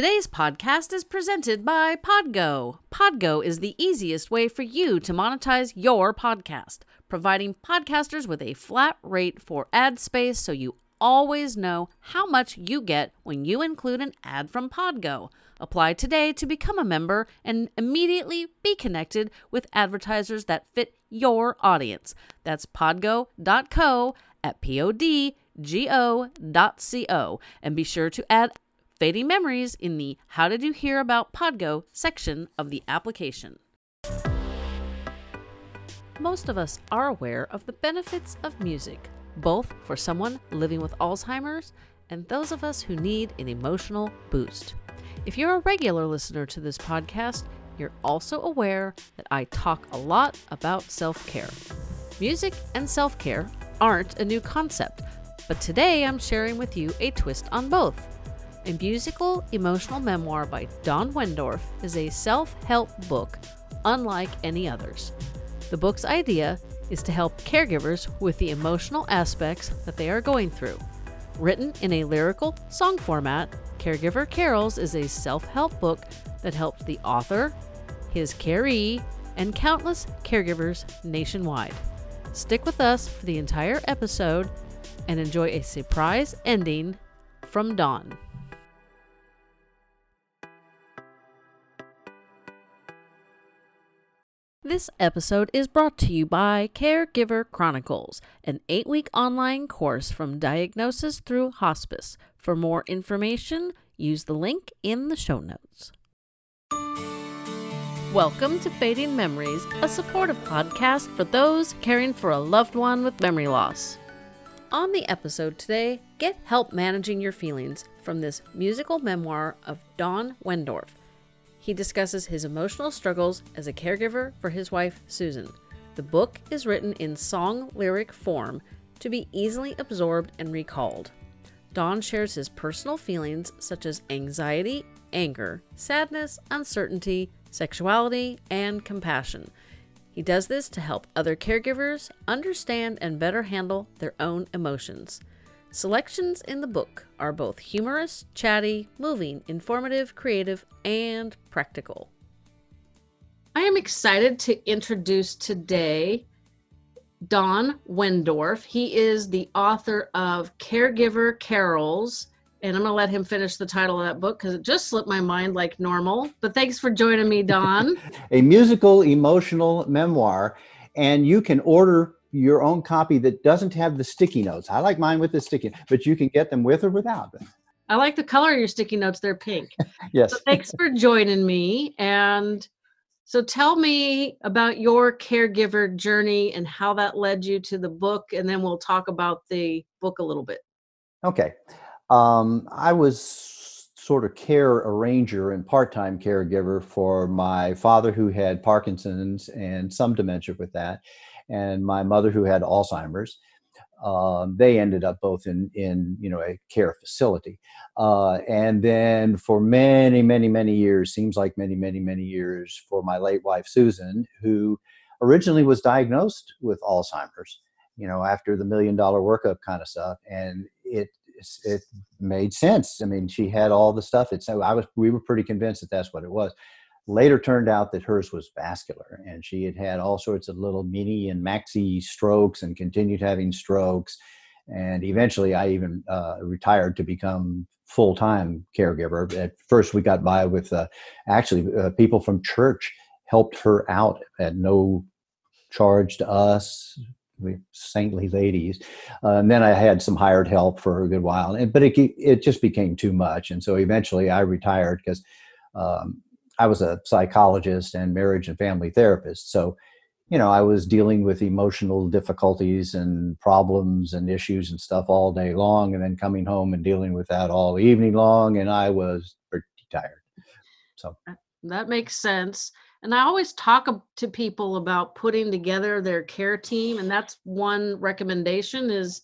Today's podcast is presented by Podgo. Podgo is the easiest way for you to monetize your podcast, providing podcasters with a flat rate for ad space so you always know how much you get when you include an ad from Podgo. Apply today to become a member and immediately be connected with advertisers that fit your audience. That's podgo.co at podgo.co and be sure to add Fading Memories in the How Did You Hear About Podgo section of the application. Most of us are aware of the benefits of music, both for someone living with Alzheimer's and those of us who need an emotional boost. If you're a regular listener to this podcast, you're also aware that I talk a lot about self care. Music and self care aren't a new concept, but today I'm sharing with you a twist on both. A musical emotional memoir by Don Wendorf is a self help book unlike any others. The book's idea is to help caregivers with the emotional aspects that they are going through. Written in a lyrical song format, Caregiver Carols is a self help book that helped the author, his caree, and countless caregivers nationwide. Stick with us for the entire episode and enjoy a surprise ending from Don. This episode is brought to you by Caregiver Chronicles, an eight week online course from diagnosis through hospice. For more information, use the link in the show notes. Welcome to Fading Memories, a supportive podcast for those caring for a loved one with memory loss. On the episode today, get help managing your feelings from this musical memoir of Don Wendorf. He discusses his emotional struggles as a caregiver for his wife, Susan. The book is written in song lyric form to be easily absorbed and recalled. Don shares his personal feelings such as anxiety, anger, sadness, uncertainty, sexuality, and compassion. He does this to help other caregivers understand and better handle their own emotions. Selections in the book are both humorous, chatty, moving, informative, creative, and practical. I am excited to introduce today Don Wendorf. He is the author of Caregiver Carols, and I'm going to let him finish the title of that book because it just slipped my mind like normal. But thanks for joining me, Don. a musical emotional memoir, and you can order your own copy that doesn't have the sticky notes. I like mine with the sticky, but you can get them with or without them. I like the color of your sticky notes. They're pink. yes. So thanks for joining me. And so tell me about your caregiver journey and how that led you to the book. And then we'll talk about the book a little bit. Okay. Um, I was sort of care arranger and part-time caregiver for my father who had Parkinson's and some dementia with that and my mother who had Alzheimer's. Um, they ended up both in in you know a care facility, uh, and then for many many many years, seems like many many many years, for my late wife Susan, who originally was diagnosed with Alzheimer's, you know, after the million dollar workup kind of stuff, and it it made sense. I mean, she had all the stuff. It's so I was we were pretty convinced that that's what it was later turned out that hers was vascular and she had had all sorts of little mini and maxi strokes and continued having strokes. And eventually i even uh, retired to become full-time caregiver. At first we got by with uh, actually uh, people from church helped her out at no charge to us we saintly ladies. Uh, and then i had some hired help for a good while and, but it, it just became too much. And so eventually i retired because um, I was a psychologist and marriage and family therapist. So, you know, I was dealing with emotional difficulties and problems and issues and stuff all day long, and then coming home and dealing with that all evening long. And I was pretty tired. So uh, that makes sense. And I always talk to people about putting together their care team. And that's one recommendation is,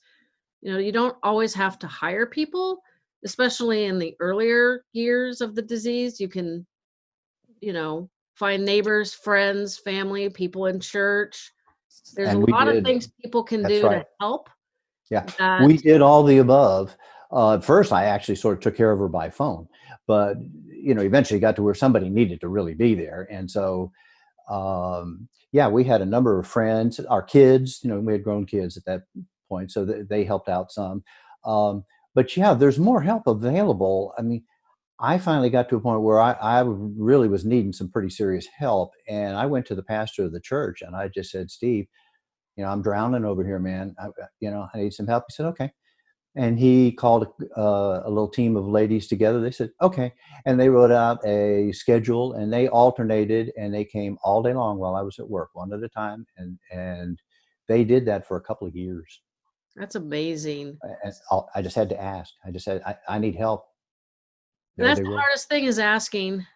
you know, you don't always have to hire people, especially in the earlier years of the disease. You can you know, find neighbors, friends, family, people in church. There's and a lot did. of things people can That's do right. to help. Yeah, that... we did all the above. uh, at first I actually sort of took care of her by phone, but you know, eventually got to where somebody needed to really be there, and so um, yeah, we had a number of friends, our kids. You know, we had grown kids at that point, so they, they helped out some. Um, but yeah, there's more help available. I mean, I finally got to a point where I, I really was needing some pretty serious help, and I went to the pastor of the church and I just said, Steve, you know, I'm drowning over here, man. I, you know, I need some help. He said, okay and he called uh, a little team of ladies together. They said, "Okay," and they wrote out a schedule, and they alternated, and they came all day long while I was at work, one at a time, and and they did that for a couple of years. That's amazing. And I just had to ask. I just said, "I, I need help." That's the hardest thing is asking.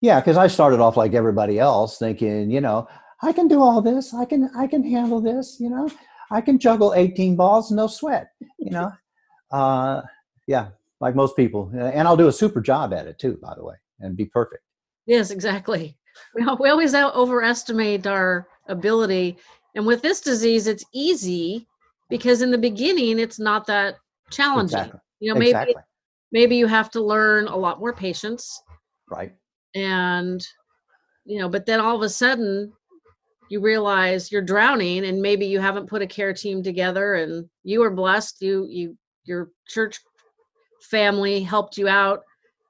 Yeah, because I started off like everybody else, thinking, you know, I can do all this. I can I can handle this. You know, I can juggle 18 balls, no sweat, you know? uh, yeah, like most people. And I'll do a super job at it too, by the way, and be perfect. Yes, exactly. We, we always overestimate our ability. And with this disease, it's easy because in the beginning, it's not that challenging. Exactly. You know, maybe exactly. Maybe you have to learn a lot more patience. Right. And you know, but then all of a sudden you realize you're drowning and maybe you haven't put a care team together and you were blessed you you your church family helped you out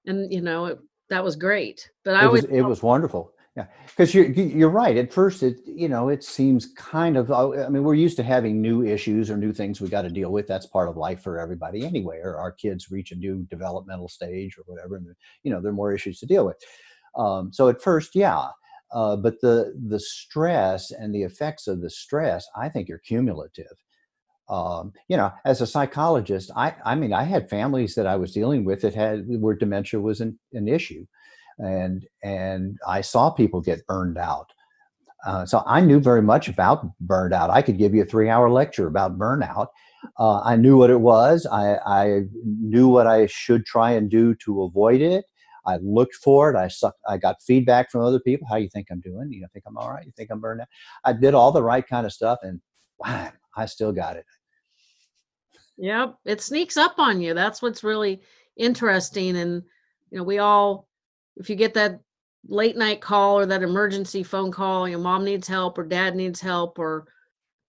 and you know it, that was great but i it was it was wonderful yeah because you're you're right. At first it you know it seems kind of uh, i mean we're used to having new issues or new things we got to deal with. That's part of life for everybody anyway or our kids reach a new developmental stage or whatever and you know there are more issues to deal with. Um, so at first yeah uh, but the the stress and the effects of the stress, I think, are cumulative. Um, you know, as a psychologist, I I mean, I had families that I was dealing with that had where dementia was an, an issue, and and I saw people get burned out. Uh, so I knew very much about burned out. I could give you a three-hour lecture about burnout. Uh, I knew what it was. I, I knew what I should try and do to avoid it. I looked for it. I suck, I got feedback from other people. How you think I'm doing? You think I'm all right? You think I'm burned out? I did all the right kind of stuff, and wow, I still got it. Yep, it sneaks up on you. That's what's really interesting. And you know, we all, if you get that late night call or that emergency phone call, your mom needs help or dad needs help, or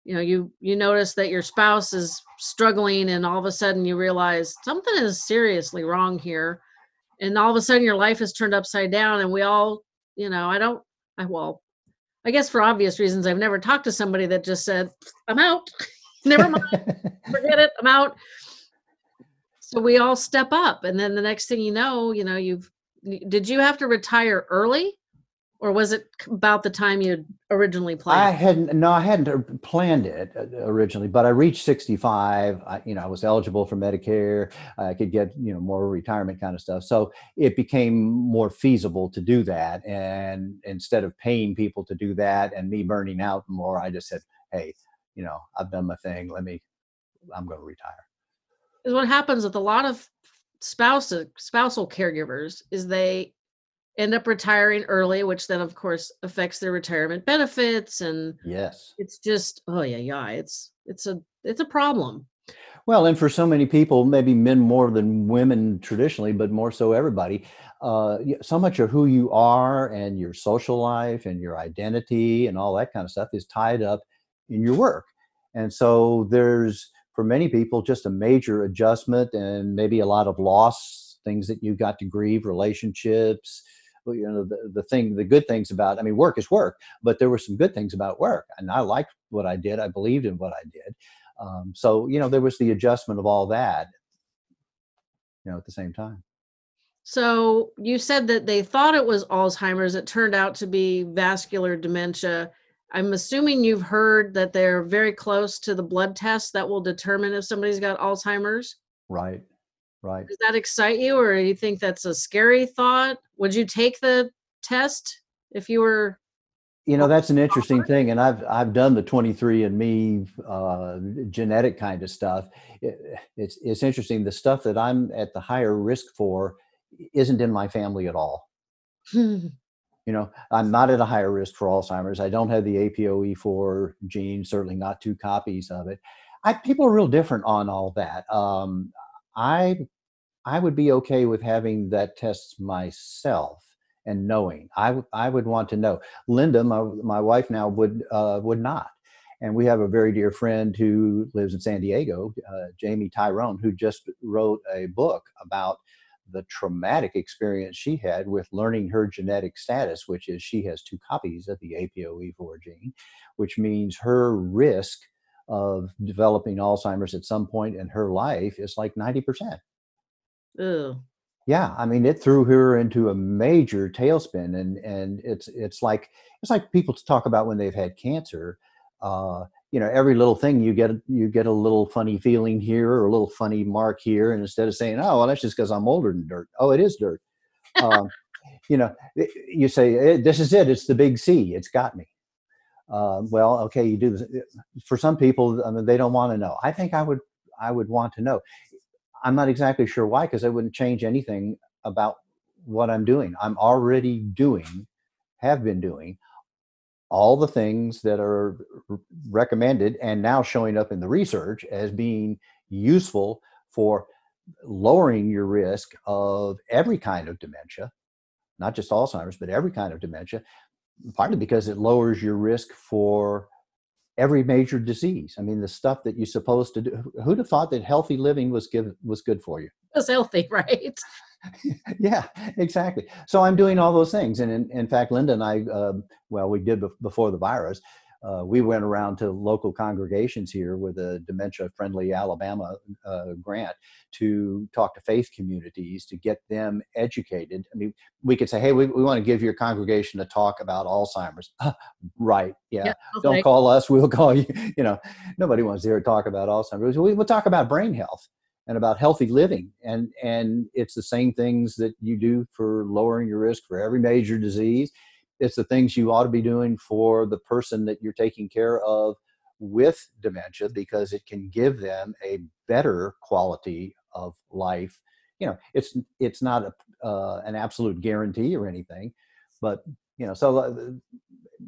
you know, you you notice that your spouse is struggling, and all of a sudden you realize something is seriously wrong here. And all of a sudden your life is turned upside down and we all you know i don't i well i guess for obvious reasons i've never talked to somebody that just said i'm out. Never mind. Forget it. I'm out. So we all step up and then the next thing you know you know you've did you have to retire early or was it about the time you originally planned? I hadn't. No, I hadn't uh, planned it uh, originally, but I reached 65. I, you know, I was eligible for Medicare. I could get you know more retirement kind of stuff. So it became more feasible to do that. And instead of paying people to do that and me burning out more, I just said, "Hey, you know, I've done my thing. Let me. I'm going to retire." Is what happens with a lot of spouses, spousal caregivers, is they end up retiring early, which then of course affects their retirement benefits and yes. It's just oh yeah, yeah, it's it's a it's a problem. Well, and for so many people, maybe men more than women traditionally, but more so everybody, uh, so much of who you are and your social life and your identity and all that kind of stuff is tied up in your work. And so there's, for many people, just a major adjustment and maybe a lot of loss, things that you got to grieve, relationships, you know the, the thing the good things about i mean work is work but there were some good things about work and i liked what i did i believed in what i did um, so you know there was the adjustment of all that you know at the same time. So you said that they thought it was alzheimer's. It turned out to be vascular dementia i'm assuming you've heard that they're very close to the blood test that will determine if somebody's got alzheimer's right Right. Does that excite you, or do you think that's a scary thought? Would you take the test if you were? You know, that's an interesting thing, and I've I've done the 23andMe uh, genetic kind of stuff. It, it's it's interesting. The stuff that I'm at the higher risk for isn't in my family at all. you know, I'm not at a higher risk for Alzheimer's. I don't have the APOE4 gene, certainly not two copies of it. I, people are real different on all that. Um, I I would be okay with having that test myself and knowing. I, w- I would want to know. Linda, my, my wife now, would uh, would not. And we have a very dear friend who lives in San Diego, uh, Jamie Tyrone, who just wrote a book about the traumatic experience she had with learning her genetic status, which is she has two copies of the APOE4 gene, which means her risk of developing Alzheimer's at some point in her life is like 90%. Ew. Yeah, I mean, it threw her into a major tailspin, and and it's it's like it's like people talk about when they've had cancer. Uh, you know, every little thing you get you get a little funny feeling here or a little funny mark here, and instead of saying, "Oh, well, that's just because I'm older than dirt," oh, it is dirt. Um, you know, you say, "This is it. It's the big C. It's got me." Uh, well, okay, you do this. For some people, I mean, they don't want to know. I think I would I would want to know. I'm not exactly sure why, because i wouldn't change anything about what I'm doing. I'm already doing, have been doing all the things that are recommended and now showing up in the research as being useful for lowering your risk of every kind of dementia, not just Alzheimer's, but every kind of dementia, partly because it lowers your risk for every major disease. I mean, the stuff that you're supposed to do. Who'd have thought that healthy living was good was good for you? It was healthy, right? yeah, exactly. So I'm doing all those things, and in, in fact, Linda and I, uh, well, we did before the virus uh, we went around to local congregations here with a dementia friendly Alabama uh, grant to talk to faith communities to get them educated. I mean, we could say, hey, we, we want to give your congregation a talk about Alzheimer's. right. Yeah. yeah. Don't call us. We'll call you. You know, nobody wants to hear talk about Alzheimer's. We, we'll talk about brain health and about healthy living and and it's the same things that you do for lowering your risk for every major disease it's the things you ought to be doing for the person that you're taking care of with dementia because it can give them a better quality of life. You know it's it's not a, uh, an absolute guarantee or anything but you know so uh,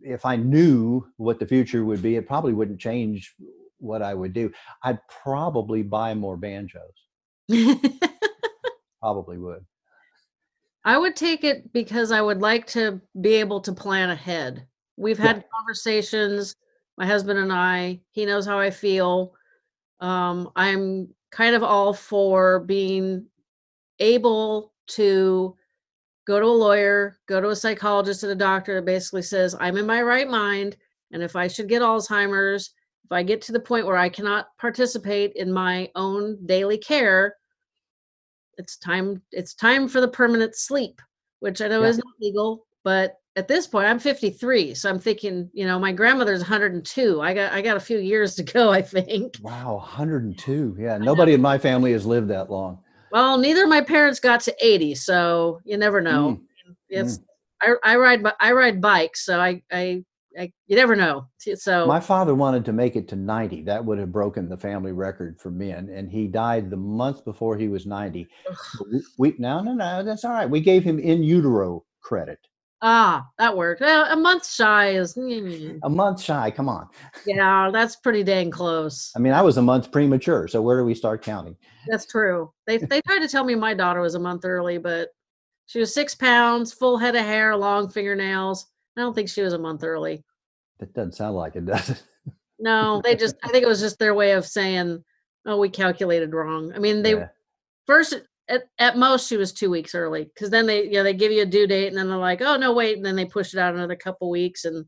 if i knew what the future would be it probably wouldn't change what i would do. I'd probably buy more banjos. Probably would I would take it because I would like to be able to plan ahead. We've had yeah. conversations, my husband and I, he knows how I feel. Um, I'm kind of all for being able to go to a lawyer, go to a psychologist and a doctor that basically says, I'm in my right mind. And if I should get Alzheimer's, if I get to the point where I cannot participate in my own daily care, it's time it's time for the permanent sleep which i know yeah. is not legal but at this point i'm 53 so i'm thinking you know my grandmother's 102 i got i got a few years to go i think wow 102 yeah nobody in my family has lived that long well neither of my parents got to 80 so you never know mm. it's mm. I, I ride i ride bikes so i i I, you never know. So my father wanted to make it to 90. That would have broken the family record for men, and he died the month before he was 90. we, we no no no that's all right. We gave him in utero credit. Ah, that worked. Well, a month shy is a month shy. Come on. Yeah, that's pretty dang close. I mean, I was a month premature. So where do we start counting? That's true. They they tried to tell me my daughter was a month early, but she was six pounds, full head of hair, long fingernails. I don't think she was a month early. That doesn't sound like it, does it? no, they just, I think it was just their way of saying, oh, we calculated wrong. I mean, they yeah. first, at, at most, she was two weeks early because then they, you know, they give you a due date and then they're like, oh, no, wait. And then they push it out another couple weeks and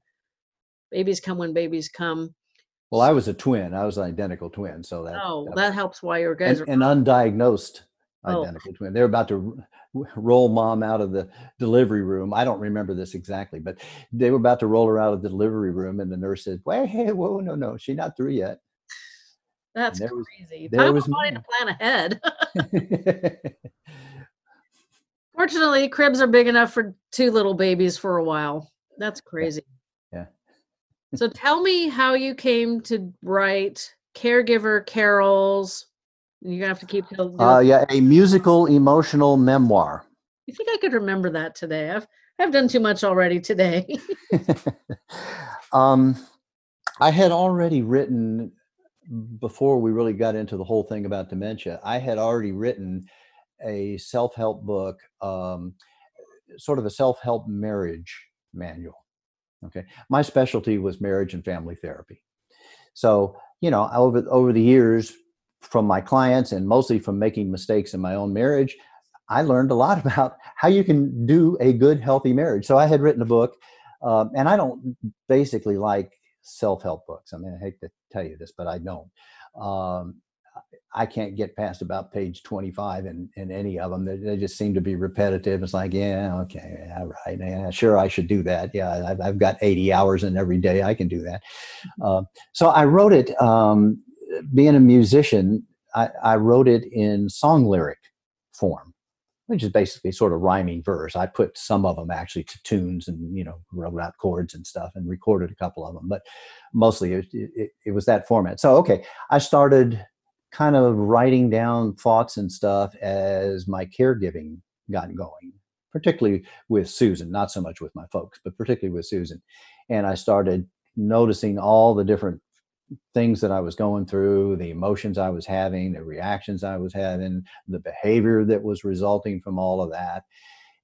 babies come when babies come. Well, I was a twin. I was an identical twin. So that, oh, that, that helps why your guys and. And undiagnosed oh. identical oh. twin. They're about to roll mom out of the delivery room. I don't remember this exactly, but they were about to roll her out of the delivery room, and the nurse said, "Wait, hey, whoa, no, no, she's not through yet." That's there crazy. Was, there was wanting to plan ahead. Fortunately, cribs are big enough for two little babies for a while. That's crazy. Yeah. so tell me how you came to write caregiver carols you're gonna have to keep. Uh, yeah, a musical emotional memoir. You think I could remember that today? I've I've done too much already today. um, I had already written before we really got into the whole thing about dementia, I had already written a self help book, um, sort of a self help marriage manual. Okay. My specialty was marriage and family therapy. So, you know, over, over the years, from my clients and mostly from making mistakes in my own marriage, I learned a lot about how you can do a good, healthy marriage. So I had written a book, um, and I don't basically like self-help books. I mean, I hate to tell you this, but I don't. Um, I can't get past about page 25 in, in any of them. They, they, just seem to be repetitive. It's like, yeah, okay, yeah, right. Yeah, sure, I should do that. Yeah, I've, I've got 80 hours in every day. I can do that. Uh, so I wrote it, um, being a musician, I, I wrote it in song lyric form which is basically sort of rhyming verse. I put some of them actually to tunes and you know wrote out chords and stuff and recorded a couple of them, but mostly it, it, it, was that format. So okay, I started kind of writing down thoughts and stuff as my caregiving got going, particularly with Susan, not so much with my folks, but particularly with Susan, and I started noticing all the different things that I was going through, the emotions I was having, the reactions I was having, the behavior that was resulting from all of that.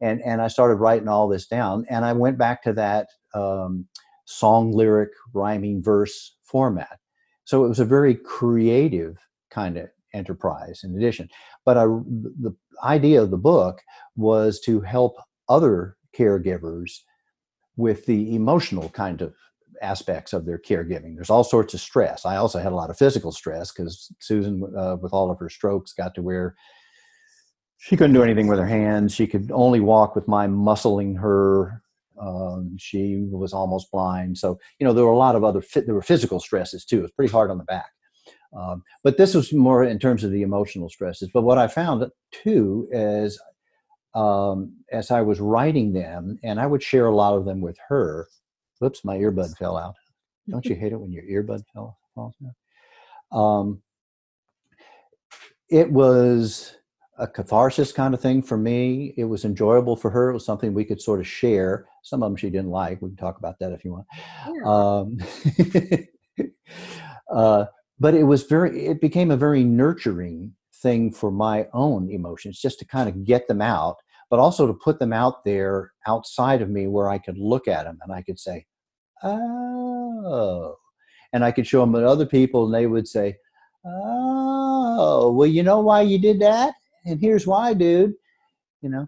And, and I started writing all this down. And I went back to that um, song lyric rhyming verse format. So it was a very creative kind of enterprise in addition. But I, the idea of the book was to help other caregivers with the emotional kind of aspects of their caregiving. There's all sorts of stress. I also had a lot of physical stress because Susan, uh, with all of her strokes, got to where she couldn't do anything with her hands. She could only walk with my muscling her. Um, she was almost blind. So, you know, there were a lot of other, there were physical stresses too. It was pretty hard on the back. Um, but this was more in terms of the emotional stresses. But what I found too is um, as I was writing them, and I would share a lot of them with her, Whoops, my earbud fell out. Don't you hate it when your earbud fell, falls out? Um, it was a catharsis kind of thing for me. It was enjoyable for her. It was something we could sort of share. Some of them she didn't like. We can talk about that if you want. Yeah. Um, uh, but it was very. It became a very nurturing thing for my own emotions, just to kind of get them out but also to put them out there outside of me where I could look at them and I could say, oh, and I could show them to other people and they would say, oh, well, you know why you did that? And here's why, dude, you know.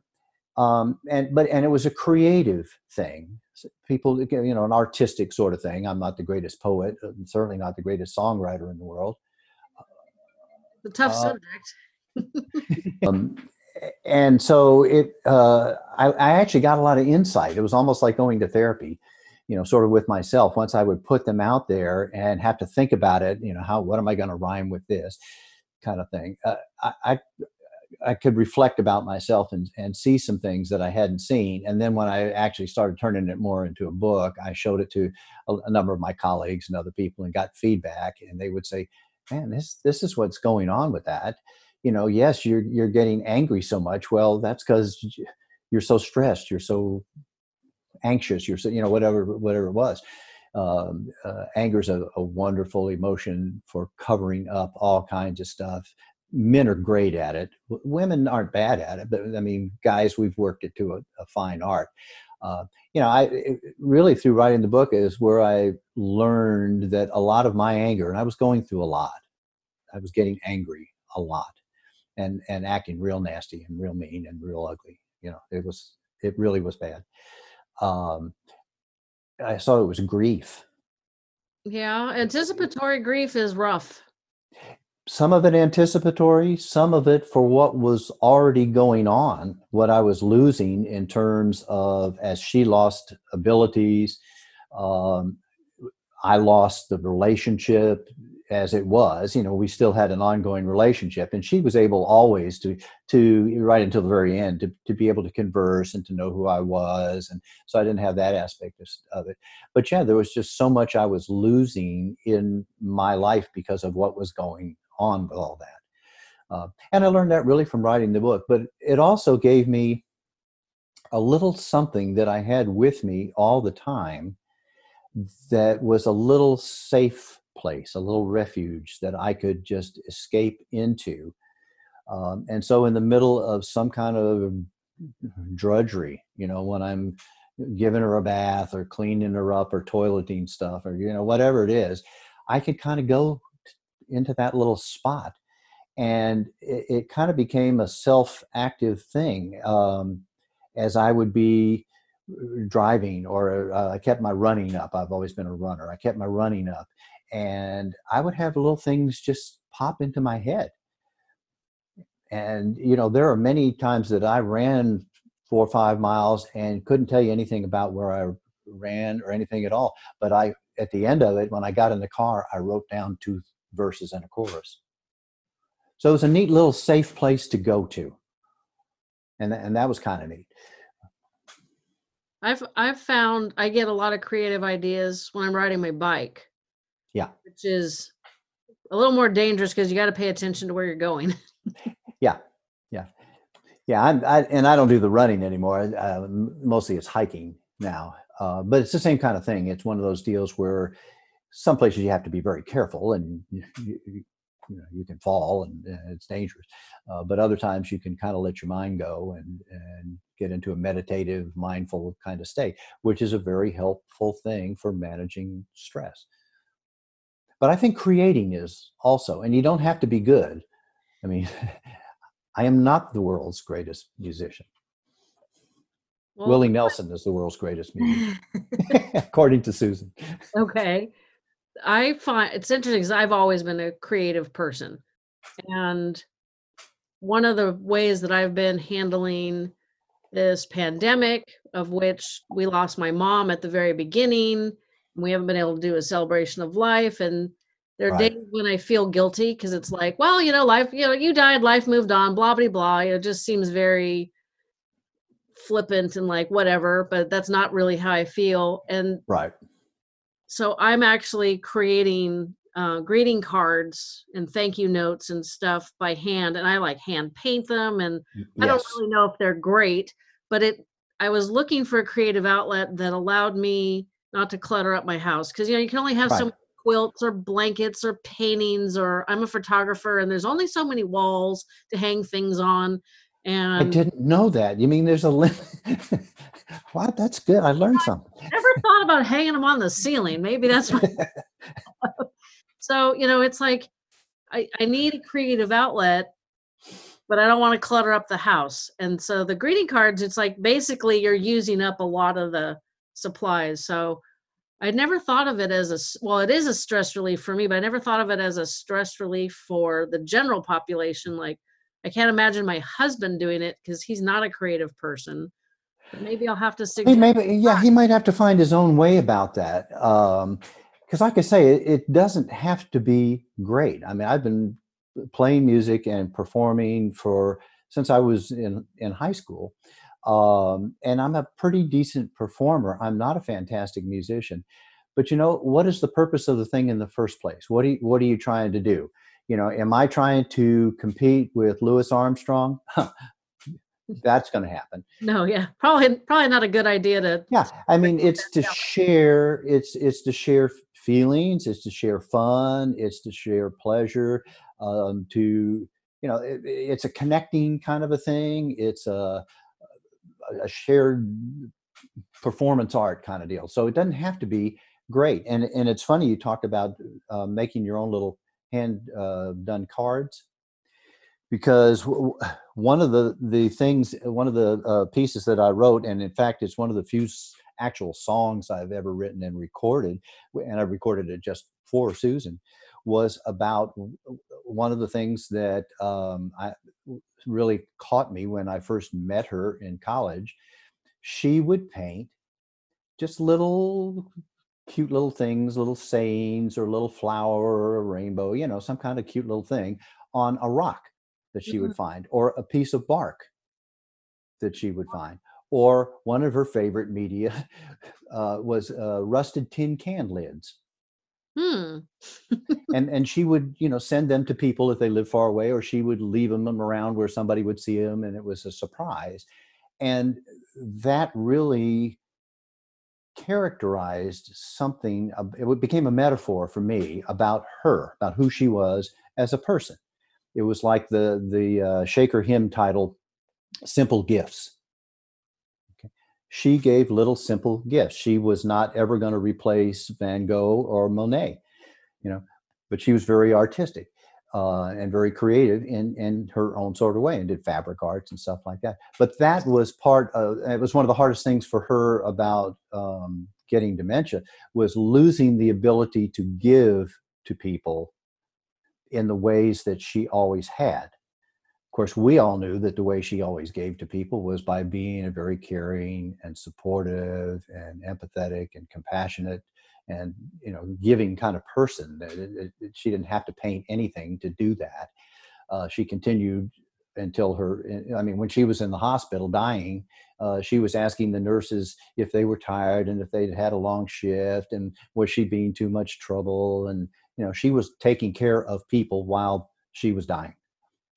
Um, and but and it was a creative thing. People, you know, an artistic sort of thing. I'm not the greatest poet, uh, certainly not the greatest songwriter in the world. The tough uh, subject. um, and so it uh, I, I, actually got a lot of insight it was almost like going to therapy you know sort of with myself once i would put them out there and have to think about it you know how what am i going to rhyme with this kind of thing uh, I, I, I could reflect about myself and, and see some things that I hadn't seen. And then when I actually started turning it more into a book, I showed it to a, a number of my colleagues and other people and got feedback. And they would say, man, this, this is what's going on with that you know yes you're you're getting angry so much. Well that's because you're so stressed you're so anxious you're so you know whatever whatever it was. Um, uh, anger is a, a, wonderful emotion for covering up all kinds of stuff. Men are great at it. Women aren't bad at it but i mean guys we've worked it to a, a fine art. Uh, you know i it, really through writing the book is where i learned that a lot of my anger and i was going through a lot i was getting angry a lot and and acting real nasty and real mean and real ugly. You know, it was it really was bad. Um, I saw it was grief. Yeah, anticipatory grief is rough. Some of it anticipatory, some of it for what was already going on, what I was losing in terms of as she lost abilities, um, I lost the relationship as it was you know we still had an ongoing relationship and she was able always to to right until the very end to, to be able to converse and to know who i was and so i didn't have that aspect of, of it. But yeah there was just so much i was losing in my life because of what was going on with all that. Uh, and i learned that really from writing the book but it also gave me a little something that i had with me all the time that was a little safe place, a little refuge that I could just escape into. Um, and so, in the middle of some kind of drudgery, you know, when I'm giving her a bath or cleaning her up or toileting stuff or, you know, whatever it is, I could kind of go into that little spot. And it, it kind of became a self active thing um, as I would be driving or uh, I kept my running up. I've always been a runner. I kept my running up and I would have little things just pop into my head. And, you know, there are many times that I ran four or five miles and couldn't tell you anything about where I ran or anything at all. But I, at the end of it, when I got in the car, I wrote down two verses and a chorus. So it was a neat little safe place to go to. And, and that was kind of neat. I've I've found I get a lot of creative ideas when I'm riding my bike. Yeah. Which is a little more dangerous because you got to pay attention to where you're going. yeah. Yeah. Yeah. I'm, I, and I don't do the running anymore. Uh, mostly it's hiking now. Uh, but it's the same kind of thing. It's one of those deals where some places you have to be very careful and you, you, you know you can fall and, and it's dangerous uh, but other times you can kind of let your mind go and and get into a meditative mindful kind of state which is a very helpful thing for managing stress but i think creating is also and you don't have to be good. I mean i am not the world's greatest musician. Well, willie nelson is the world's greatest musician according to susan. Okay. I find it's interesting because I've always been a creative person. And one of the ways that I've been handling this pandemic, of which we lost my mom at the very beginning, we haven't been able to do a celebration of life. And there are right. days when I feel guilty because it's like, well, you know, life, you know, you died, life moved on, blah, blah, blah. It just seems very flippant and like whatever, but that's not really how I feel. And right so I'm actually creating uh, greeting cards and thank you notes and stuff by hand, and I like hand paint them, and yes. I don't really know if they're great, but it. I was looking for a creative outlet that allowed me not to clutter up my house because you know you can only have right. some quilts or blankets or paintings or I'm a photographer and there's only so many walls to hang things on and I didn't know that. You mean there's a limit? wow, that's good. I learned something. Never thought about hanging them on the ceiling. Maybe that's what. so you know, it's like I, I need a creative outlet, but I don't want to clutter up the house. And so the greeting cards, it's like basically you're using up a lot of the supplies. So I never thought of it as a well, it is a stress relief for me, but I never thought of it as a stress relief for the general population. Like I can't imagine my husband doing it because he's not a creative person. But maybe I'll have to suggest. Maybe yeah, he might have to find his own way about that. Um, because, like I say, it, it doesn't have to be great. I mean, I've been playing music and performing for since I was in in high school, um, and I'm a pretty decent performer. I'm not a fantastic musician, but you know, what is the purpose of the thing in the first place? What are you, what are you trying to do? you know, am I trying to compete with Louis Armstrong? That's going to happen. No, yeah, probably probably not a good idea to. Yeah, I mean, it's to share. It's it's to share feelings. It's to share fun. It's to share pleasure. Um, to you know, it, it's a connecting kind of a thing. It's a a shared performance art kind of deal. So it doesn't have to be great. And and it's funny you talked about uh, making your own little hand uh, done cards because one of the the things one of the uh, pieces that i wrote and in fact it's one of the few actual songs i've ever written and recorded and i recorded it just for susan was about one of the things that um, I, really caught me when i first met her in college she would paint just little cute little things, little sayings or a little flower or a rainbow, you know, some kind of cute little thing on a rock that she mm-hmm. would find or a piece of bark that she would find. Or one of her favorite media uh, was uh, rusted tin can lids. Hmm. and and she would you know send them to people if they lived far away, or she would leave them around where somebody would see them, and it was a surprise. And that really characterized something, it became a metaphor for me about her, about who she was as a person. It was like the, the uh, Shaker hymn title, Simple Gifts. She gave little simple gifts. She was not ever going to replace Van Gogh or Monet, you know, but she was very artistic uh, and very creative in in her own sort of way and did fabric arts and stuff like that. But that was part of it was one of the hardest things for her about um, getting dementia was losing the ability to give to people in the ways that she always had. Course, we all knew that the way she always gave to people was by being a very caring and supportive and empathetic and compassionate and you know giving kind of person. It, it, she didn't have to paint anything to do that. Uh, she continued until her. I mean, when she was in the hospital dying, uh, she was asking the nurses if they were tired and if they'd had a long shift and was she being too much trouble and you know she was taking care of people while she was dying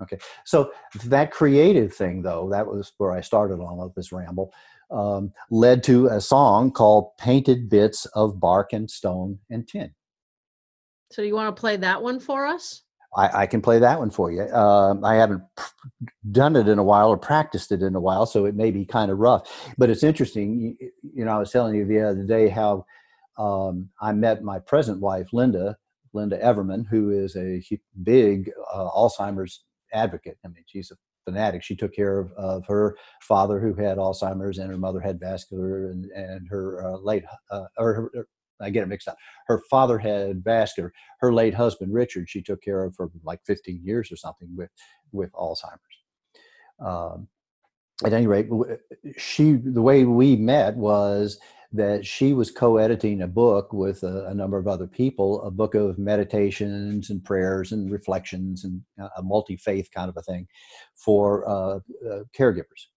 okay so that creative thing though that was where i started on all of this ramble um, led to a song called Painted Bits of Bark and Stone and Tin. So, do you want to play that one for us? I, I can play that one for you. Um, I haven't done it in a while or practiced it in a while, so it may be kind of rough. But it's interesting. You, you know, I was telling you the other day how um, I met my present wife, Linda, Linda Everman, who is a big uh, Alzheimer's advocate. I mean, she's a fanatic. She took care of, of her father who had Alzheimer's and her mother had vascular and, and her uh, late, uh, or her, I get it mixed up. Her father had vascular. Her late husband, Richard, she took care of for like 15 years or something with, with Alzheimer's. Um, at any rate, she, the way we met was that she was co-editing a book with a, a, number of other people, a book of meditations and prayers and reflections and a multi-faith kind of a thing for uh, uh, caregivers.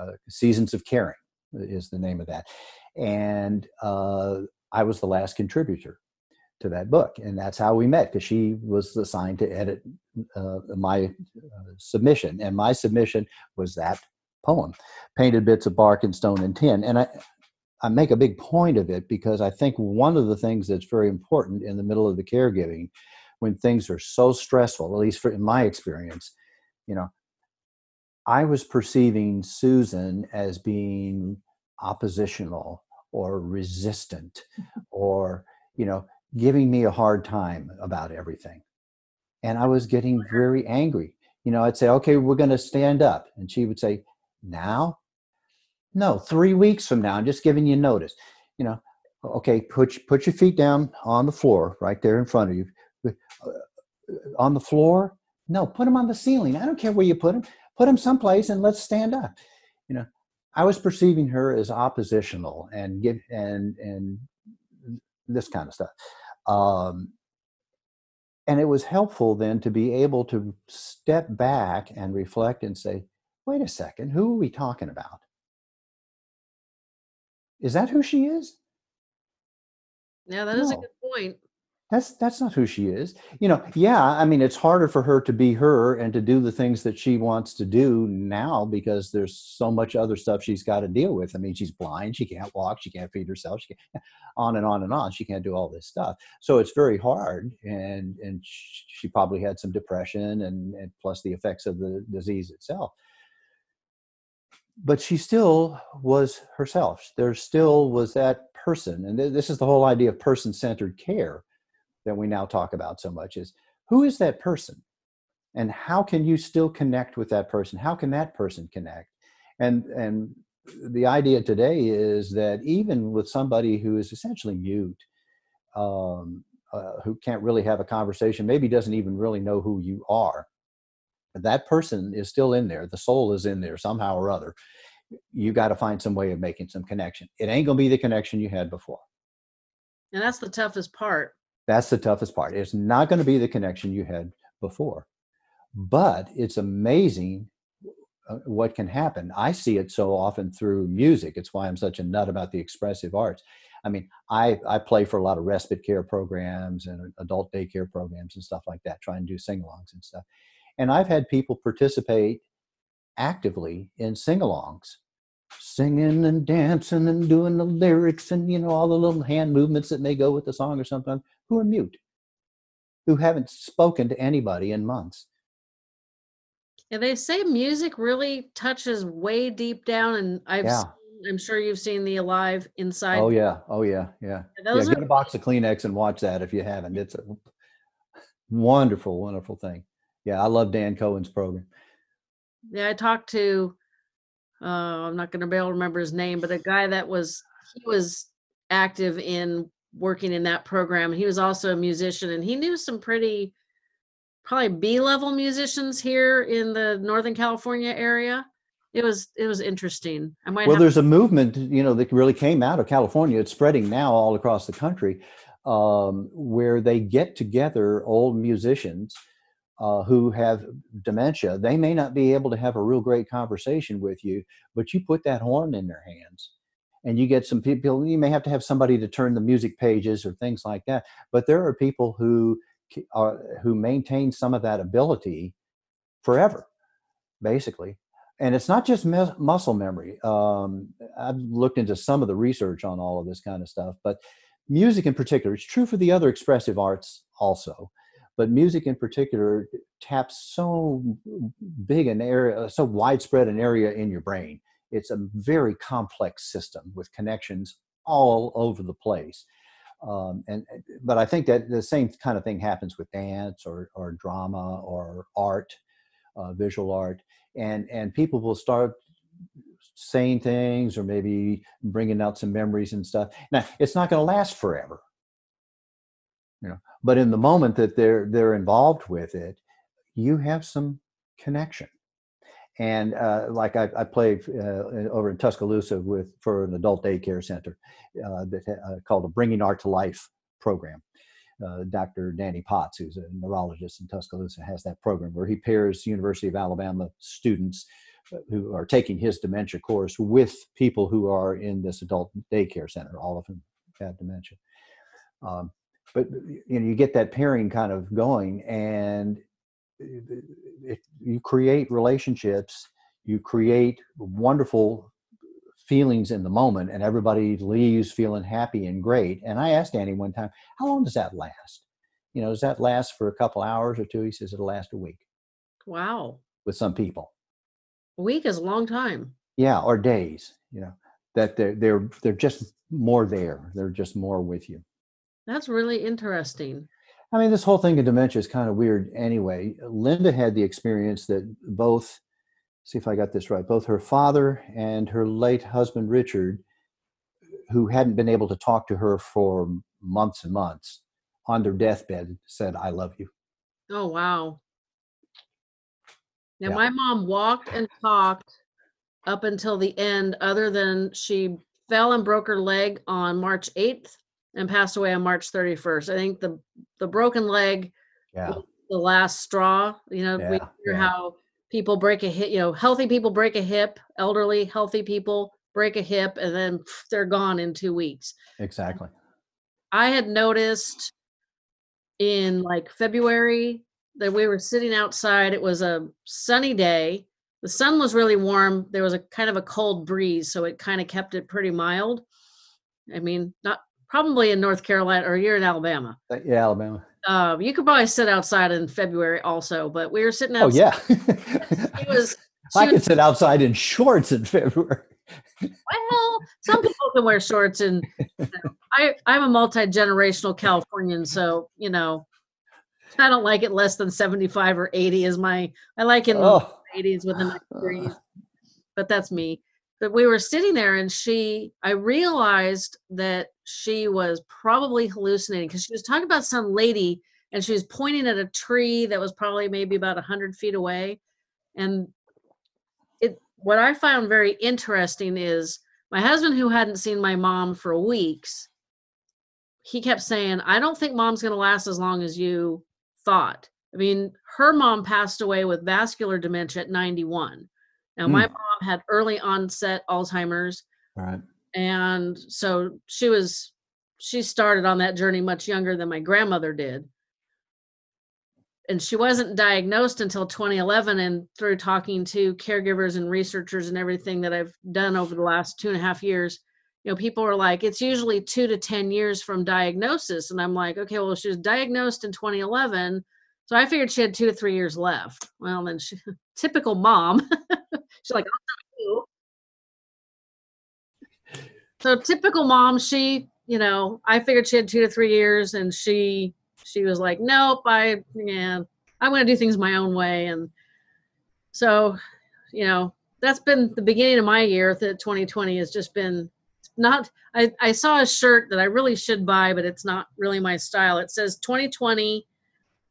Uh, Seasons of Caring is the name of that, and uh, I was the last contributor to that book, and that's how we met because she was assigned to edit uh, my uh, submission, and my submission was that poem, painted bits of bark and stone and tin, and I I make a big point of it because I think one of the things that's very important in the middle of the caregiving, when things are so stressful, at least for in my experience, you know, I was perceiving Susan as being oppositional or resistant or, you know, giving me a hard time about everything. And I was getting very angry. You know, I'd say, okay, we're going to stand up. And she would say, now? No, three weeks from now. I'm just giving you notice. You know, okay, put put your feet down on the floor right there in front of you. Uh, on the floor? No, put them on the ceiling. I don't care where you put them. Put them someplace and let's stand up. You know, I was perceiving her as oppositional and give and and this kind of stuff. Um, and it was helpful then to be able to step back and reflect and say, wait a second, who are we talking about? Is that who she is? Yeah, that is a good point. That's that's not who she is. You know, yeah, I mean it's harder for her to be her and to do the things that she wants to do now because there's so much other stuff she's got to deal with. I mean, she's blind, she can't walk, she can't feed herself, she can't, on and on and on. She can't do all this stuff. So it's very hard and and she probably had some depression and, and plus the effects of the disease itself but she still was herself. There still was that person, and this is the whole idea of person-centered care that we now talk about so much. Is who is that person, and how can you still connect with that person? How can that person connect? And and the idea today is that even with somebody who is essentially mute, um, uh, who can't really have a conversation, maybe doesn't even really know who you are, that person is still in there the soul is in there somehow or other you got to find some way of making some connection. It ain't going to be the connection you had before. And that's the toughest part. That's the toughest part. It's not going to be the connection you had before. But it's amazing uh, what can happen. I see it so often through music. It's why i'm such a nut about the expressive arts. I mean i i play for a lot of respite care programs and adult daycare programs and stuff like that trying to do sing-alongs and stuff and I've had people participate actively in sing alongs singing and dancing and doing the lyrics and you know all the little hand movements that may go with the song or something who are mute who haven't spoken to anybody in months. Yeah, they say music really touches way deep down, and I've Yeah. seen, I'm sure you've seen the Alive Inside. oh yeah. Oh yeah. Yeah. Yeah those get a box of kleenex and watch that if you haven't. It's a wonderful wonderful thing yeah i love dan cohen's program Yeah, I talked to uh I'm not gonna be able to remember his name, but a guy that was he was active in working in that program. He was also a musician and he knew some pretty probably B level musicians here in the Northern California area. It was it was interesting. I might well there's a movement you know that really came out of california it's spreading now all across the country um, where they get together old musicians uh, who have dementia they may not be able to have a real great conversation with you but you put that horn in their hands and you get some people you may have to have somebody to turn the music pages or things like that but there are people who are who maintain some of that ability forever basically and it's not just mus- muscle memory. Um, I've looked into some of the research on all of this kind of stuff, but music in particular, it's true for the other expressive arts also, but music in particular taps so big an area, so widespread an area in your brain. It's a very complex system with connections all over the place. Um, and but I think that the same kind of thing happens with dance or or drama or art, uh, visual art and and people will start saying things or maybe bringing out some memories and stuff now it's not going to last forever you know but in the moment that they're they're involved with it you have some connection and uh, like I, I played uh, over in Tuscaloosa with for an adult daycare center uh, that uh, called a Bringing Art to Life program. Uh, Dr. Danny Potts, who's a neurologist in Tuscaloosa, has that program where he pairs University of Alabama students uh, who are taking his dementia course with people who are in this adult daycare center. All of them have dementia. Um, but you know, you get that pairing kind of going, and it, it, you create relationships. You create wonderful feelings in the moment, and everybody leaves feeling happy and great. And I asked Danny one time, "How long does that last? You know, does that last for a couple hours or two He says, "It'll last a week wow. with some people." A week is a long time. yeah or days you know that they're they're they're just more there they're just more with you That's really interesting. i mean this whole thing of dementia is kind of weird anyway linda had the experience that both see if i got this right both her father and her late husband richard who hadn't been able to talk to her for months and months on their deathbed said i love you Oh wow. Now Yeah. my mom walked and talked up until the end, other than she fell and broke her leg on March 8th and passed away on March 31st. I think the the broken leg yeah the last straw. You know, we hear yeah. how people break a hip, you know, healthy people break a hip, elderly, healthy people break a hip, and then pff, they're gone in two weeks. exactly I had noticed in like February that we were sitting outside. It was a sunny day. The sun was really warm. There was a kind of a cold breeze, so it kind of kept it pretty mild. I mean, not probably in North Carolina or you're in Alabama. Uh, yeah alabama Uh, you could probably sit outside in February also, but we were sitting outside. oh yeah She was, i could sit outside in shorts in february well, some people can wear shorts and you know, I, I'm a multi-generational Californian, so you know, I don't like it less than 75 or 80 is my I like it in the oh 80s with a nice breeze. But that's me. But we were sitting there and she I realized that she was probably hallucinating because she was talking about some lady and she was pointing at a tree that was probably maybe about 100 feet away. And it what I found very interesting is my husband who hadn't seen my mom for weeks he kept saying i don't think mom's going to last as long as you thought i mean her mom passed away with vascular dementia at 91 now hmm. my mom had early onset alzheimer's right. and so she was she started on that journey much younger than my grandmother did. And she wasn't diagnosed until 2011 and through talking to caregivers and researchers and everything that i've done over the last two and a half years you know people are like it's usually two to ten years from diagnosis. And i'm like okay well she was diagnosed in 2011 so i figured she had two to three years left. Well then she typical mom she's like so typical mom she you know i figured she had two to three years and she she was like, nope, I, yeah, I'm going to do things my own way. And so, you know, that's been the beginning of my year. That 2020 has just been not, I, I saw a shirt that I really should buy, but it's not really my style. It says 2020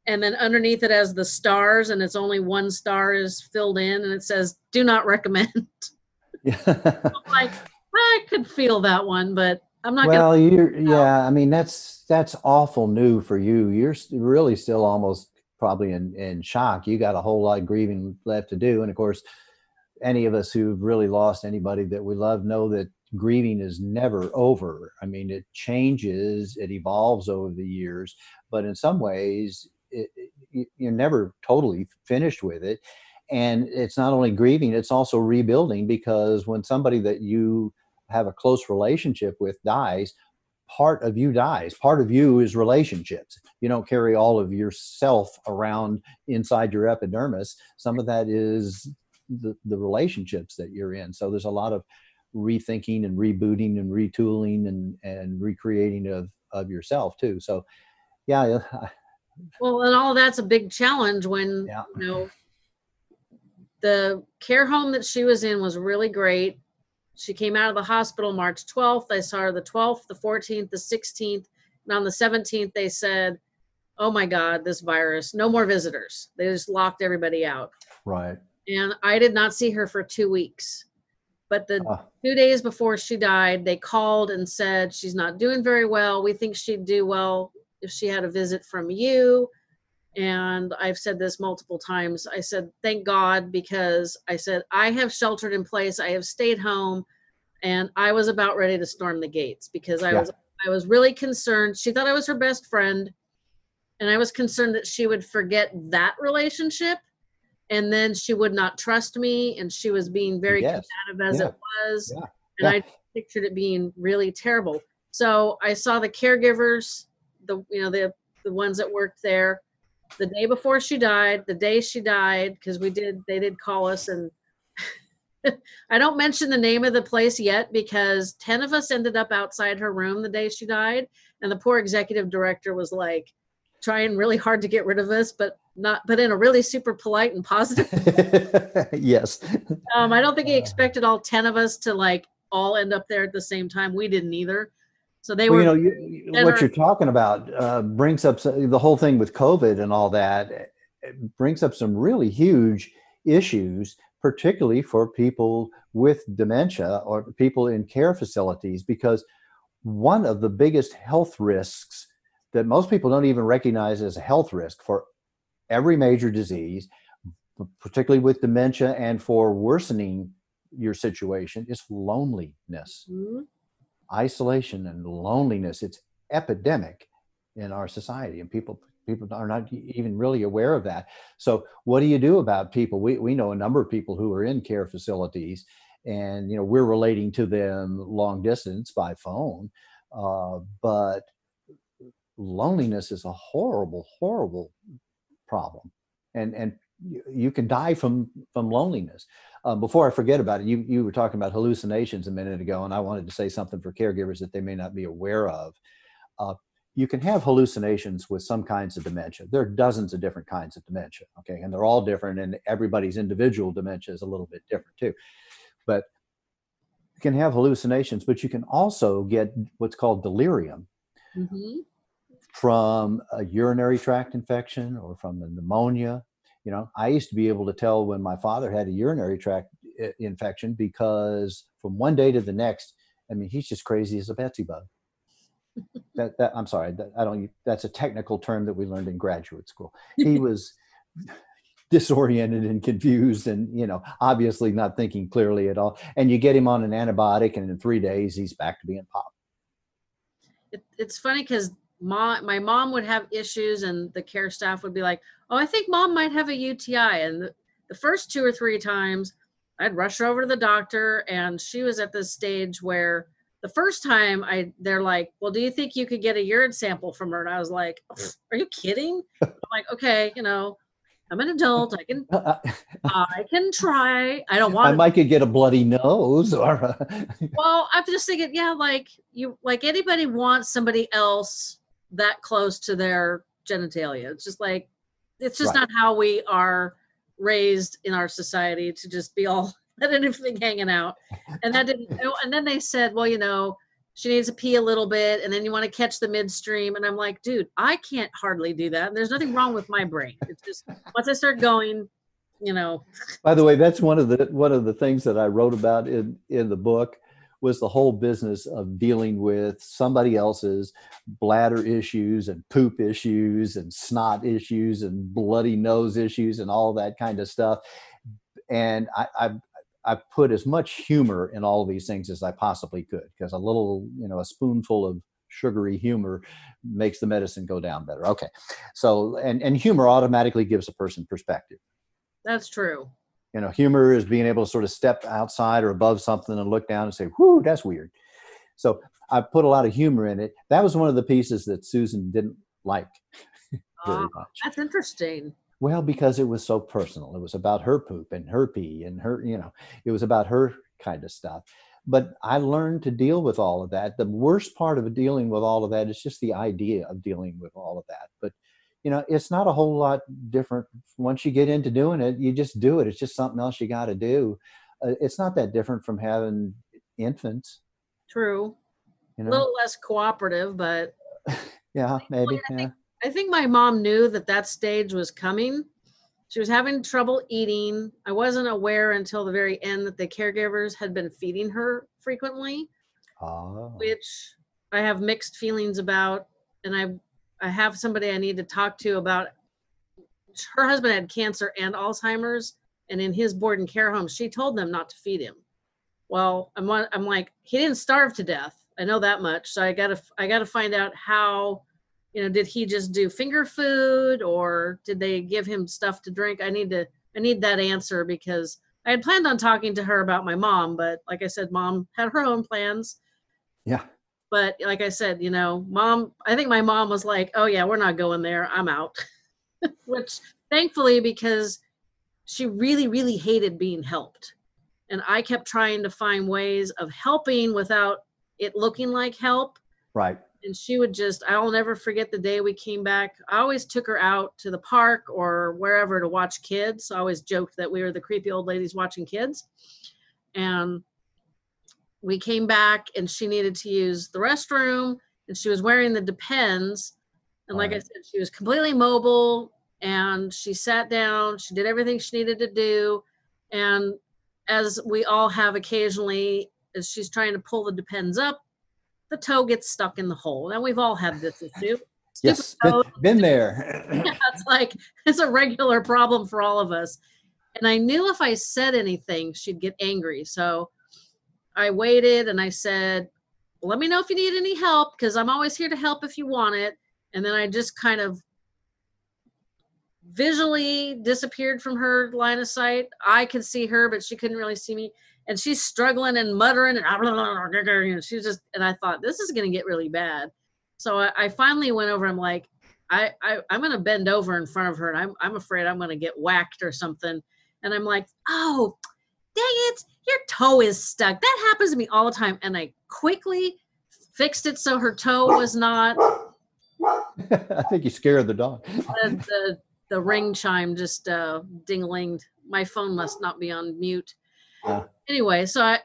and then underneath it has the stars and it's only one star is filled in and it says do not recommend yeah. like i could feel that one but I'm not. Well, you're yeah. I mean, that's that's awful new for you. You're really still almost probably in in shock. You got a whole lot of grieving left to do, and of course, any of us who've really lost anybody that we love know that grieving is never over. I mean, it changes, it evolves over the years, but in some ways, it, it, you're never totally finished with it. And it's not only grieving; it's also rebuilding because when somebody that you have a close relationship with dies, part of you dies. Part of you is relationships. You don't carry all of yourself around inside your epidermis. Some of that is the, the relationships that you're in. So there's a lot of rethinking and rebooting and retooling and, and recreating of, of yourself too. So yeah. Well, and all that's a big challenge when, yeah. you know, the care home that she was in was really great she came out of the hospital March 12th. I saw her the 12th, the 14th, the 16th. And on the 17th, they said, Oh my God, this virus, no more visitors. They just locked everybody out. Right. And I did not see her for two weeks. But the uh. two days before she died, they called and said, She's not doing very well. We think she'd do well if she had a visit from you. And I've said this multiple times. I said, thank God, because I said, I have sheltered in place. I have stayed home and I was about ready to storm the gates because I yeah. was I was really concerned. She thought I was her best friend. And I was concerned that she would forget that relationship and then she would not trust me and she was being very yes. combative as yeah. it was. Yeah. And I pictured it being really terrible. So I saw the caregivers, the you know, the the ones that worked there the day before she died, the day she died, because we did, they did call us and I don't mention the name of the place yet because 10 of us ended up outside her room the day she died. And the poor executive director was like trying really hard to get rid of us, but not, but in a really super polite and positive. yes. Um, I don't think he uh. expected all 10 of us to like all end up there at the same time. We didn't either. So they well, were. You know, you, what you're talking about uh, brings up the whole thing with COVID and all that. brings up some really huge issues, particularly for people with dementia or people in care facilities, because one of the biggest health risks that most people don't even recognize as a health risk for every major disease, particularly with dementia and for worsening your situation, is loneliness. Mm-hmm isolation and loneliness. It's epidemic in our society and people people are not even really aware of that. So what do you do about people? We, we know a number of people who are in care facilities and you know we're relating to them long distance by phone uh, but loneliness is a horrible horrible problem. And and you can die from from loneliness um, before I forget about it, you, you were talking about hallucinations a minute ago, and I wanted to say something for caregivers that they may not be aware of. Uh, you can have hallucinations with some kinds of dementia. There are dozens of different kinds of dementia, okay, and they're all different, and everybody's individual dementia is a little bit different too. But you can have hallucinations, but you can also get what's called delirium mm-hmm. from a urinary tract infection or from a pneumonia you know, I used to be able to tell when my father had a urinary tract eh, infection because from one day to the next, I mean, he's just crazy as a Betsy bug. that, that I'm sorry, that, I don't. That's a technical term that we learned in graduate school. He was disoriented and confused, and you know, obviously not thinking clearly at all. And you get him on an antibiotic, and in three days, he's back to being pop. It, it's funny because mom, my mom would have issues, and the care staff would be like, "Oh, I think mom might have a UTI." And the, the first two or three times, I'd rush her over to the doctor, and she was at this stage where the first time I they're like, "Well, do you think you could get a urine sample from her?" And I was like, "Are you kidding?" I'm like, "Okay, you know, I'm an adult. I can uh, uh, I can try. I don't want. I might could get a bloody nose or. A well, I'm just thinking, yeah, like you, like anybody wants somebody else that close to their genitalia. It's just like, it's just Right. not how we are raised in our society to just be all let anything hanging out. And that didn't. And then they said, well, you know, she needs to pee a little bit, and then you want to catch the midstream. And I'm like, dude, I can't hardly do that. And there's nothing wrong with my brain. It's just once I start going, you know, By the way, that's one of the one of the things that I wrote about in in the book was the whole business of dealing with somebody else's bladder issues and poop issues and snot issues and bloody nose issues and all that kind of stuff. And I, I I put as much humor in all these things as I possibly could because a little, you know, a spoonful of sugary humor makes the medicine go down better. Okay. So and and humor automatically gives a person perspective that's true. You know humor is being able to sort of step outside or above something and look down and say whoo that's weird. So i put a lot of humor in it. That was one of the pieces that susan didn't like very Ah, much. that's interesting. well because it was so personal. It was about her poop and her pee and her you know it was about her kind of stuff. But i learned to deal with all of that. The worst part of dealing with all of that is just the idea of dealing with all of that. But you know it's not a whole lot different once you get into doing it you just do it it's just something else you got to do uh, it's not that different from having infants True. you A little less cooperative, but yeah maybe I yeah think- I think my mom knew that that stage was coming. She was having trouble eating. I wasn't aware until the very end that the caregivers had been feeding her frequently, oh. which I have mixed feelings about. And I, I have somebody I need to talk to about. Her husband had cancer and Alzheimer's, and in his board and care home, she told them not to feed him. Well, I'm I'm like he didn't starve to death. I know that much. So I gotta I gotta find out how you know did he just do finger food or did they give him stuff to drink i need to i need that answer because i had planned on talking to her about my mom but like i said mom had her own plans yeah but like i said you know mom i think my mom was like oh yeah we're not going there. I'm out. Which thankfully because she really really hated being helped. And i kept trying to find ways of helping without it looking like help. Right. And she would just i'll never forget the day we came back. I always took her out to the park or wherever to watch kids. I always joked that we were the creepy old ladies watching kids. And we came back and she needed to use the restroom and she was wearing the depends and like i said she was completely mobile and she sat down she did everything she needed to do and as we all have occasionally as she's trying to pull the depends up the toe gets stuck in the hole. Now we've all had this issue. yes been, been there It's like it's a regular problem for all of us. And I knew if I said anything, she'd get angry. So I waited and I said, "Let me know if you need any help because I'm always here to help if you want it." And then I just kind of visually disappeared from her line of sight. I could see her, but she couldn't really see me. And she's struggling and muttering, and she's just. And I thought this is going to get really bad. So I, I finally went over. I'm like, I, I I'm going to bend over in front of her, and I'm I'm afraid I'm going to get whacked or something. And I'm like, oh, it, your toe is stuck. That happens to me all the time. And I quickly fixed it so her toe was not i think you scared the dog the, the, the ring chime just uh, ding-linged. My phone must not be on mute. Anyway, so I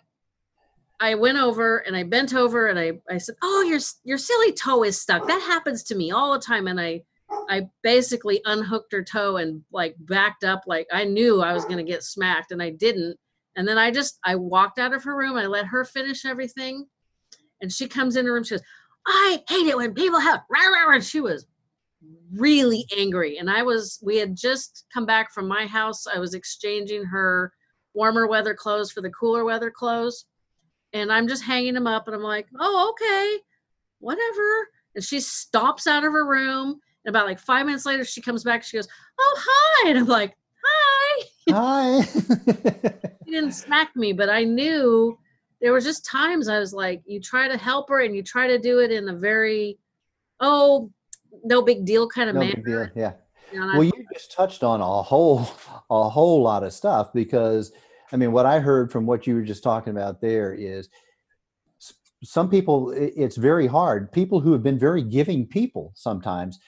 I went over and I bent over and I, I said, "Oh, your your silly toe is stuck. That happens to me all the time." And I I basically unhooked her toe and like backed up like I knew I was going to get smacked and I didn't. And then I just I walked out of her room. I let her finish everything. And she comes in the room. She goes, "I hate it when people have." Rah, rah, rah. She was really angry and i was we had just come back from my house i was exchanging her warmer weather clothes for the cooler weather clothes and i'm just hanging them up and i'm like oh okay whatever And she stomps out of her room. And about like five minutes later, she comes back. She goes, Oh, hi. And I'm like, Hi. Hi. she didn't smack me, but I knew there was just times I was like, you try to help her and you try to do it in a very, oh, no big deal kind of no manner. Yeah. You know, and Well, I- you just touched on a whole, a whole lot of stuff because, I mean, what I heard from what you were just talking about there is, some people it's very hard. People who have been very giving people sometimes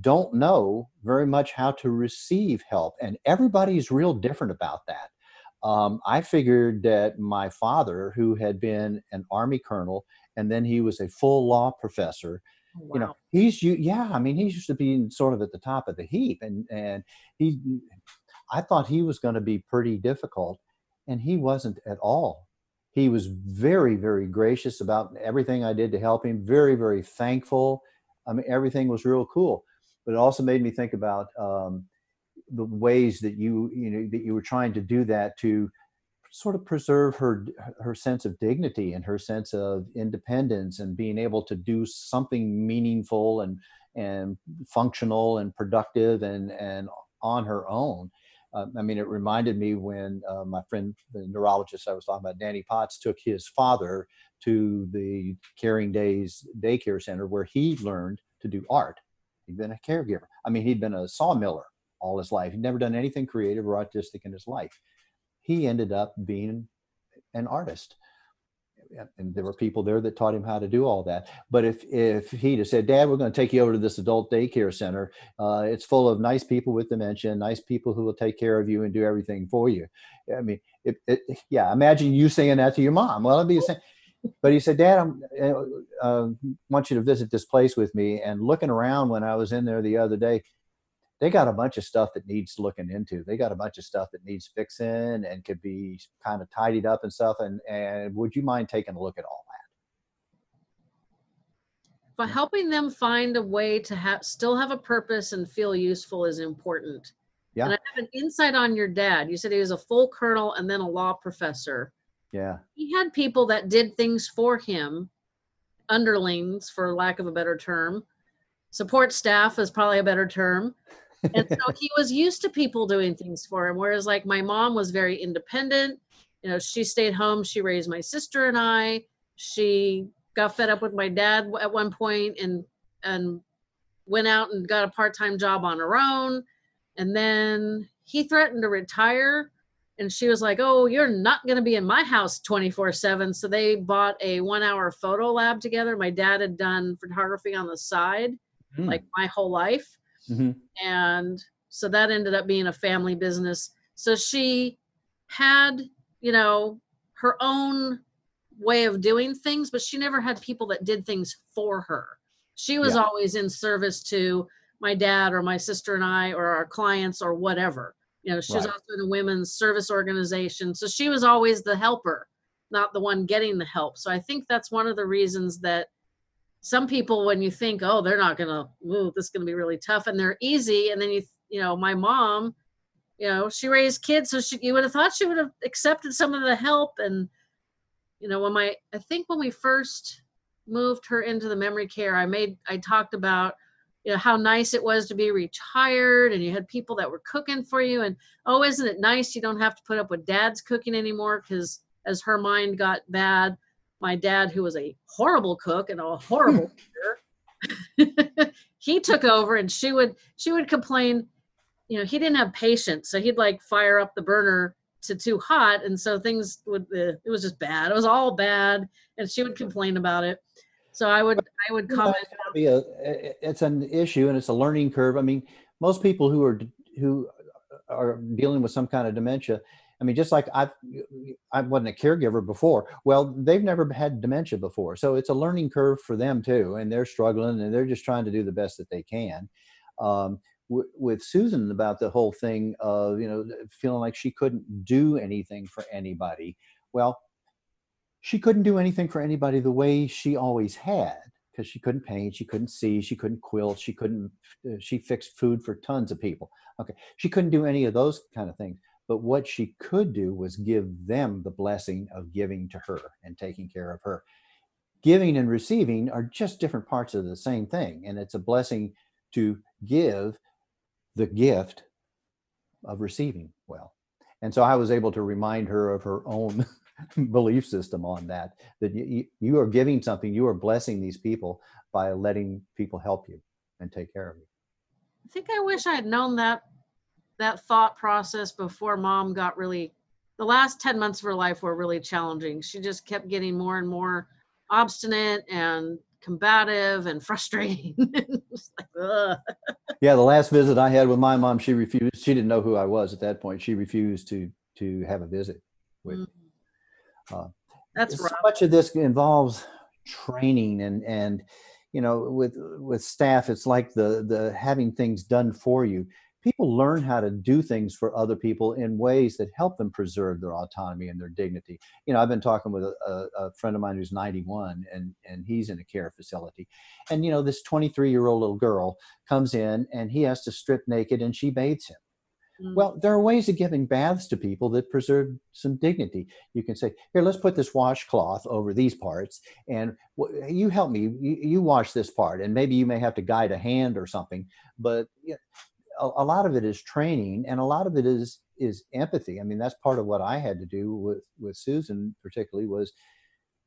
don't know very much how to receive help, and everybody's real different about that. Um, I figured that my father, who had been an army colonel and then he was a full law professor, wow. you know he's you yeah i mean he's used to being sort of at the top of the heap and and he i thought he was going to be pretty difficult and he wasn't at all he was very very gracious about everything i did to help him very very thankful i mean everything was real cool but it also made me think about um, the ways that you you know that you were trying to do that to sort of preserve her her sense of dignity and her sense of independence and being able to do something meaningful and and functional and productive and and on her own. Uh, I mean, it reminded me when uh, my friend, the neurologist I was talking about, Danny Potts, took his father to the Caring Days daycare center where he learned to do art. He'd been a caregiver. I mean, he'd been a sawmiller all his life. He'd never done anything creative or artistic in his life. He ended up being an artist. And there were people there that taught him how to do all that. But if if he'd have said dad we're going to take you over to this adult daycare center. Uh, it's full of nice people with dementia nice people who will take care of you and do everything for you. I mean it, it, yeah imagine you saying that to your mom. Well it'd be the same. But he said dad i'm uh, uh, want you to visit this place with me. And looking around when i was in there the other day they got a bunch of stuff that needs looking into. They got a bunch of stuff that needs fixing and could be kind of tidied up and stuff. And and would you mind taking a look at all that? but hmm. helping them find a way to have still have a purpose and feel useful is important. Yeah. And I have an insight on your dad. You said he was a full colonel and then a law professor. Yeah. He had people that did things for him, underlings, for lack of a better term. Support staff is probably a better term. And so he was used to people doing things for him whereas like my mom was very independent. You know she stayed home she raised my sister and i. She got fed up with my dad at one point and and went out and got a part-time job on her own. And then he threatened to retire and she was like oh you're not going to be in my house 24 7 so they bought a one hour photo lab together. My dad had done photography on the side Hmm. like my whole life Mhm. and so that ended up being a family business. So she had you know her own way of doing things but she never had people that did things for her. She was Yeah. always in service to my dad or my sister and i or our clients or whatever. You know she was also in a women's service organization. So she was always the helper not the one getting the help. So i think that's one of the reasons that some people when you think oh they're not gonna ooh, this is gonna be really tough and they're easy and then you you know my mom you know she raised kids so she you would have thought she would have accepted some of the help and you know when my i think when we first moved her into the memory care i made i talked about you know how nice it was to be retired and you had people that were cooking for you and oh isn't it nice you don't have to put up with dad's cooking anymore because as her mind got bad my dad who was a horrible cook and a horrible eater he took over and she would she would complain you know he didn't have patience. So he'd like fire up the burner to too hot. And so things would uh, it was just bad. It was all bad. And she would complain about it. So i would i would comment be a it's an issue and it's a learning curve. I mean most people who are who are dealing with some kind of dementia i mean just like i've i wasn't a caregiver before. Well they've never had dementia before so it's a learning curve for them too and they're struggling and they're just trying to do the best that they can. Um, w- with susan about the whole thing of you know feeling like she couldn't do anything for anybody well she couldn't do anything for anybody the way she always had because she couldn't paint she couldn't see she couldn't quilt she couldn't uh, she fixed food for tons of people. Okay she couldn't do any of those kind of things but what she could do was give them the blessing of giving to her and taking care of her giving and receiving are just different parts of the same thing. And it's a blessing to give the gift of receiving well. And so I was able to remind her of her own belief system on that, that you, are giving something, you are blessing these people by letting people help you and take care of you. I think I wish I had known that that thought process before mom got really the last 10 months of her life were really challenging. She just kept getting more and more obstinate and combative and frustrating. like, yeah, the last visit I had with my mom, she refused. She didn't know who I was at that point. She refused to to have a visit with. Mm-hmm. Uh, That's so much of this involves training and and you know with with staff it's like the the having things done for you people learn how to do things for other people in ways that help them preserve their autonomy and their dignity. You know, I've been talking with a, a, friend of mine who's 91 and, and he's in a care facility. And, you know, this 23 year old little girl comes in and he has to strip naked and she bathes him. Mm. Well, there are ways of giving baths to people that preserve some dignity. You can say, "Here, let's put this washcloth over these parts, and you help me. You, you wash this part, and maybe you may have to guide a hand or something. But a, a lot of it is training and a lot of it is is empathy. I mean that's part of what i had to do with with susan particularly was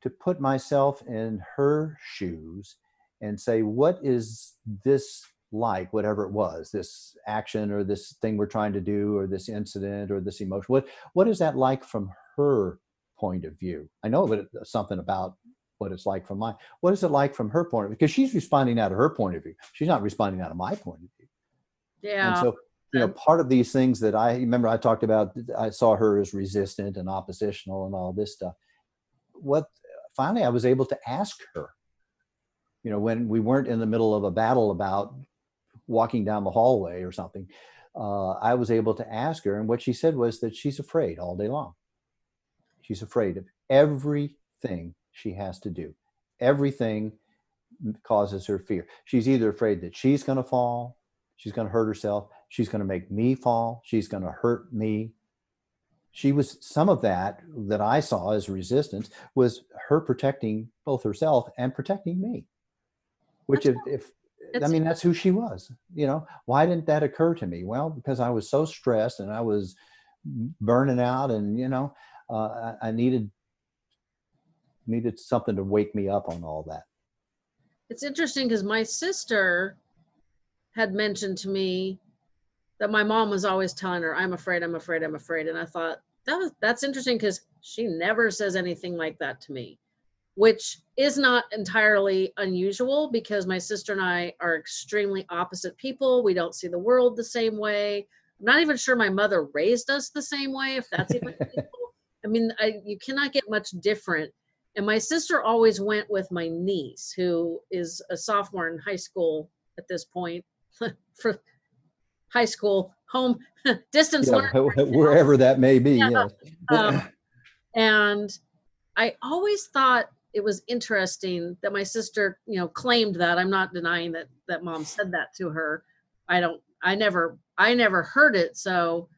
to put myself in her shoes and say what is this like? Whatever it was this action or this thing we're trying to do or this incident or this emotion. What what is that like from her point of view? I know something about what it's like from mine what is it like from her point of view? Because she's responding out of her point of view. She's not responding out of my point of view yeah. And so, you know, part of these things that I remember I talked about, I saw her as resistant and oppositional and all this stuff. What finally I was able to ask her, you know, when we weren't in the middle of a battle about walking down the hallway or something, uh, I was able to ask her. And what she said was that she's afraid all day long. She's afraid of everything she has to do. Everything causes her fear. She's either afraid that she's going to fall, She's going to hurt herself. She's going to make me fall. She's going to hurt me. She was some of that that I saw as resistance was her protecting both herself and protecting me. Which, if, if I mean, that's who she was. You know, why didn't that occur to me? Well, because I was so stressed and I was burning out, and you know, uh, I, I needed needed something to wake me up on all that. It's interesting because my sister had mentioned to me that my mom was always telling her, I'm afraid, I'm afraid, I'm afraid. And I thought, that was that's interesting because she never says anything like that to me, which is not entirely unusual because my sister and I are extremely opposite people. We don't see the world the same way. I'm not even sure my mother raised us the same way, if that's even I mean, I, you cannot get much different. And my sister always went with my niece, who is a sophomore in high school at this point, for high school home distance yeah, learning. wherever that may be yeah. um, and i always thought it was interesting that my sister you know claimed that. I'm not denying that that mom said that to her. I don't i never i never heard it. So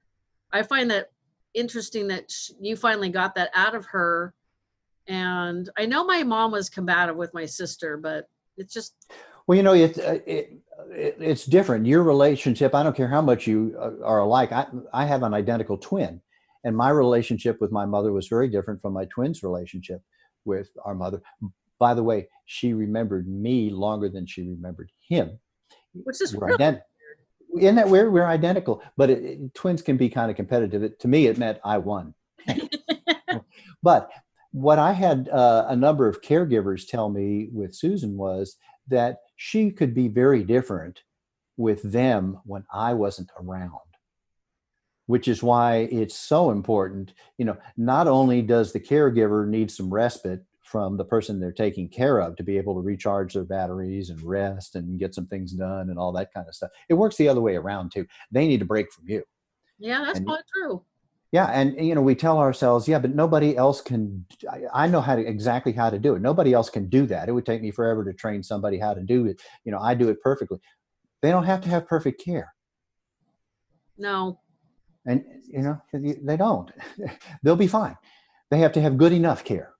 i find that interesting that she, you finally got that out of her. And i know my mom was combative with my sister but it's just well, you know, it, uh, it, it, it's different. Your relationship, I don't care how much you uh, are alike. I, I have an identical twin, and my relationship with my mother was very different from my twin's relationship with our mother. By the way, she remembered me longer than she remembered him. Which is we're ident- Isn't that weird? We're identical, but it, twins can be kind of competitive. It, to me, it meant I won. but what I had uh, a number of caregivers tell me with Susan was that she could be very different with them when I wasn't around. Which is why it's so important. You know, not only does the caregiver need some respite from the person they're taking care of to be able to recharge their batteries and rest and get some things done and all that kind of stuff. It works the other way around too. They need a break from you. Yeah, that's and, true. Yeah, and you know, we tell ourselves, yeah, but nobody else can. I, I know how to exactly how to do it. Nobody else can do that. It would take me forever to train somebody how to do it. You know, I do it perfectly. They don't have to have perfect care. No. And you know, they don't. They'll be fine. They have to have good enough care.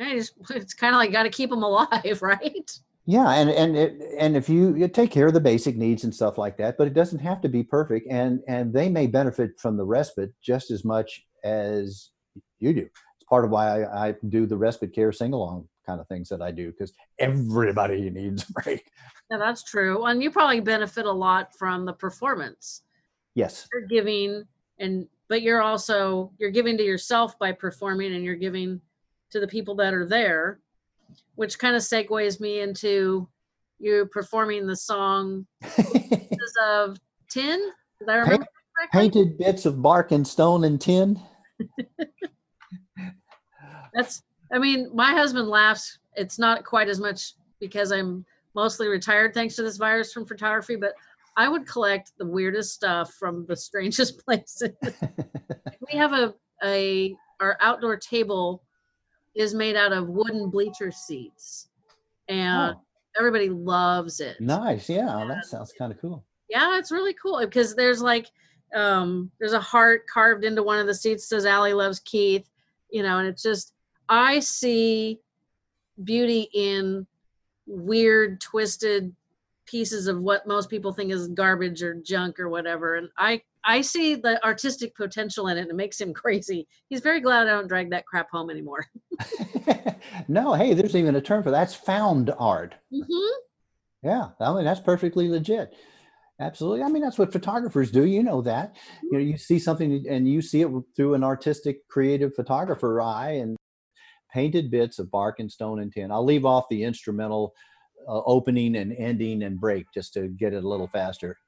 Just, it's kind of like got to keep them alive, right? Yeah, and and it, and if you, you take care of the basic needs and stuff like that, but it doesn't have to be perfect, and and they may benefit from the respite just as much as you do. It's part of why I, I do the respite care sing along kind of things that I do because everybody needs a break. Yeah, that's true. And you probably benefit a lot from the performance. Yes. You're giving and but you're also you're giving to yourself by performing and you're giving to the people that are there, which kind of segues me into you performing the song pieces of tin. Did I remember Paint, Painted bits of bark and stone and tin. That's I mean, my husband laughs. It's not quite as much because I'm mostly retired thanks to this virus from photography, but I would collect the weirdest stuff from the strangest places. we have a a our outdoor table is made out of wooden bleacher seats, and Oh. everybody loves it. Nice. Yeah, that sounds kind of cool. Yeah, it's really cool because there's like um there's a heart carved into one of the seats says Allie loves Keith, you know, and it's just I see beauty in weird twisted pieces of what most people think is garbage or junk or whatever and I I see the artistic potential in it and it makes him crazy. He's very glad I don't drag that crap home anymore. no, hey, there's even a term for that. that's found art. Mm-hmm. Yeah, I mean that's perfectly legit. Absolutely. I mean that's what photographers do. You know that. You know, you see something and you see it through an artistic, creative photographer eye and painted bits of bark and stone and tin. I'll leave off the instrumental uh, opening and ending and break just to get it a little faster.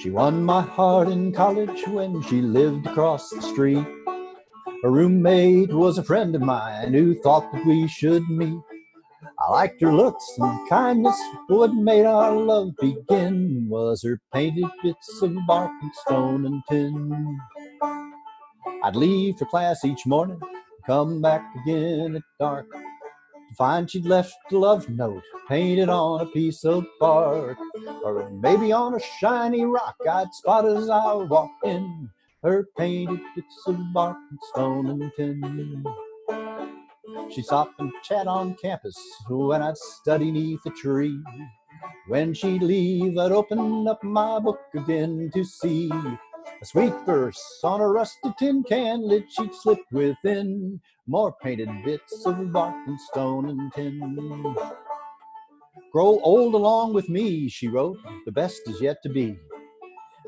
She won my heart in college when she lived across the street. Her roommate was a friend of mine who thought that we should meet. I liked her looks and kindness, what made our love begin was her painted bits of bark and stone and tin. I'd leave for class each morning, come back again at dark, to find she'd left a love note painted on a piece of bark, or maybe on a shiny rock I'd spot as I walked in her painted bits of bark and stone and tin. She'd stop and chat on campus when I'd study neath a tree. When she'd leave, I'd open up my book again to see a sweet verse on a rusty tin can lid she'd slip within more painted bits of bark and stone and tin. Grow old along with me, she wrote, the best is yet to be.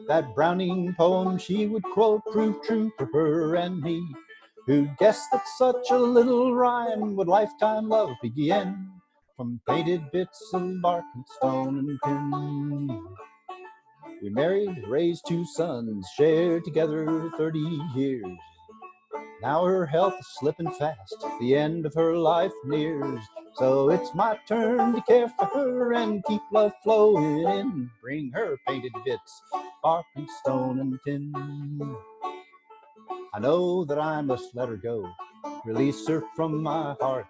That Browning poem she would quote proved true for her and me. Who'd guess that such a little rhyme would lifetime love begin? From painted bits of bark and stone and tin. We married, raised two sons, shared together 30 years. Now her health is slipping fast, the end of her life nears. So it's my turn to care for her and keep love flowing in. Bring her painted bits, bark and stone and tin. I know that I must let her go, release her from my heart.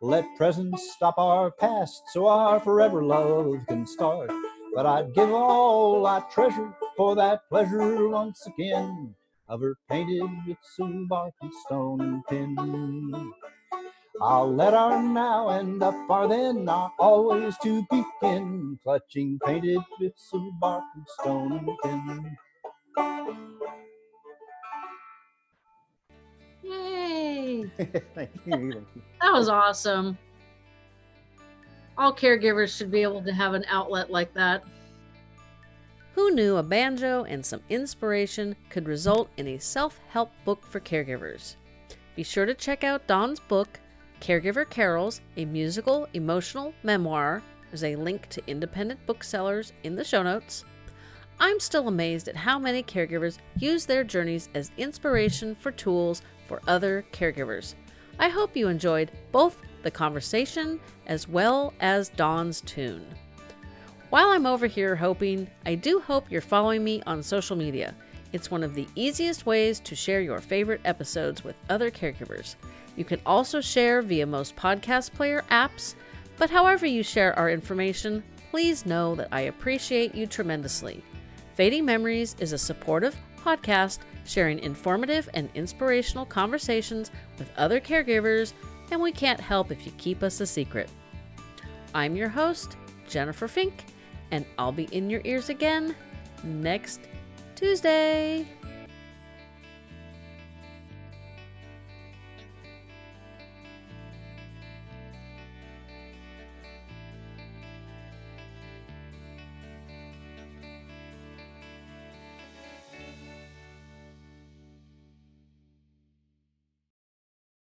Let present stop our past so our forever love can start. But I'd give all I treasure for that pleasure once again of her painted bits of bark and stone and tin. I'll let our now end up our then, our always to begin, clutching painted bits of bark and stone and Yay. tin. Thank you. That was awesome. All caregivers should be able to have an outlet like that. Who knew a banjo and some inspiration could result in a self help book for caregivers? Be sure to check out Don's book, Caregiver Carols, a musical emotional memoir. There's a link to independent booksellers in the show notes. I'm still amazed at how many caregivers use their journeys as inspiration for tools for other caregivers. I hope you enjoyed both the conversation as well as Don's tune. While I'm over here hoping, I do hope you're following me on social media. It's one of the easiest ways to share your favorite episodes with other caregivers. You can also share via most podcast player apps, but however you share our information, please know that I appreciate you tremendously. Fading Memories is a supportive podcast sharing informative and inspirational conversations with other caregivers, and we can't help if you keep us a secret. I'm your host, Jennifer Fink, and I'll be in your ears again next Tuesday.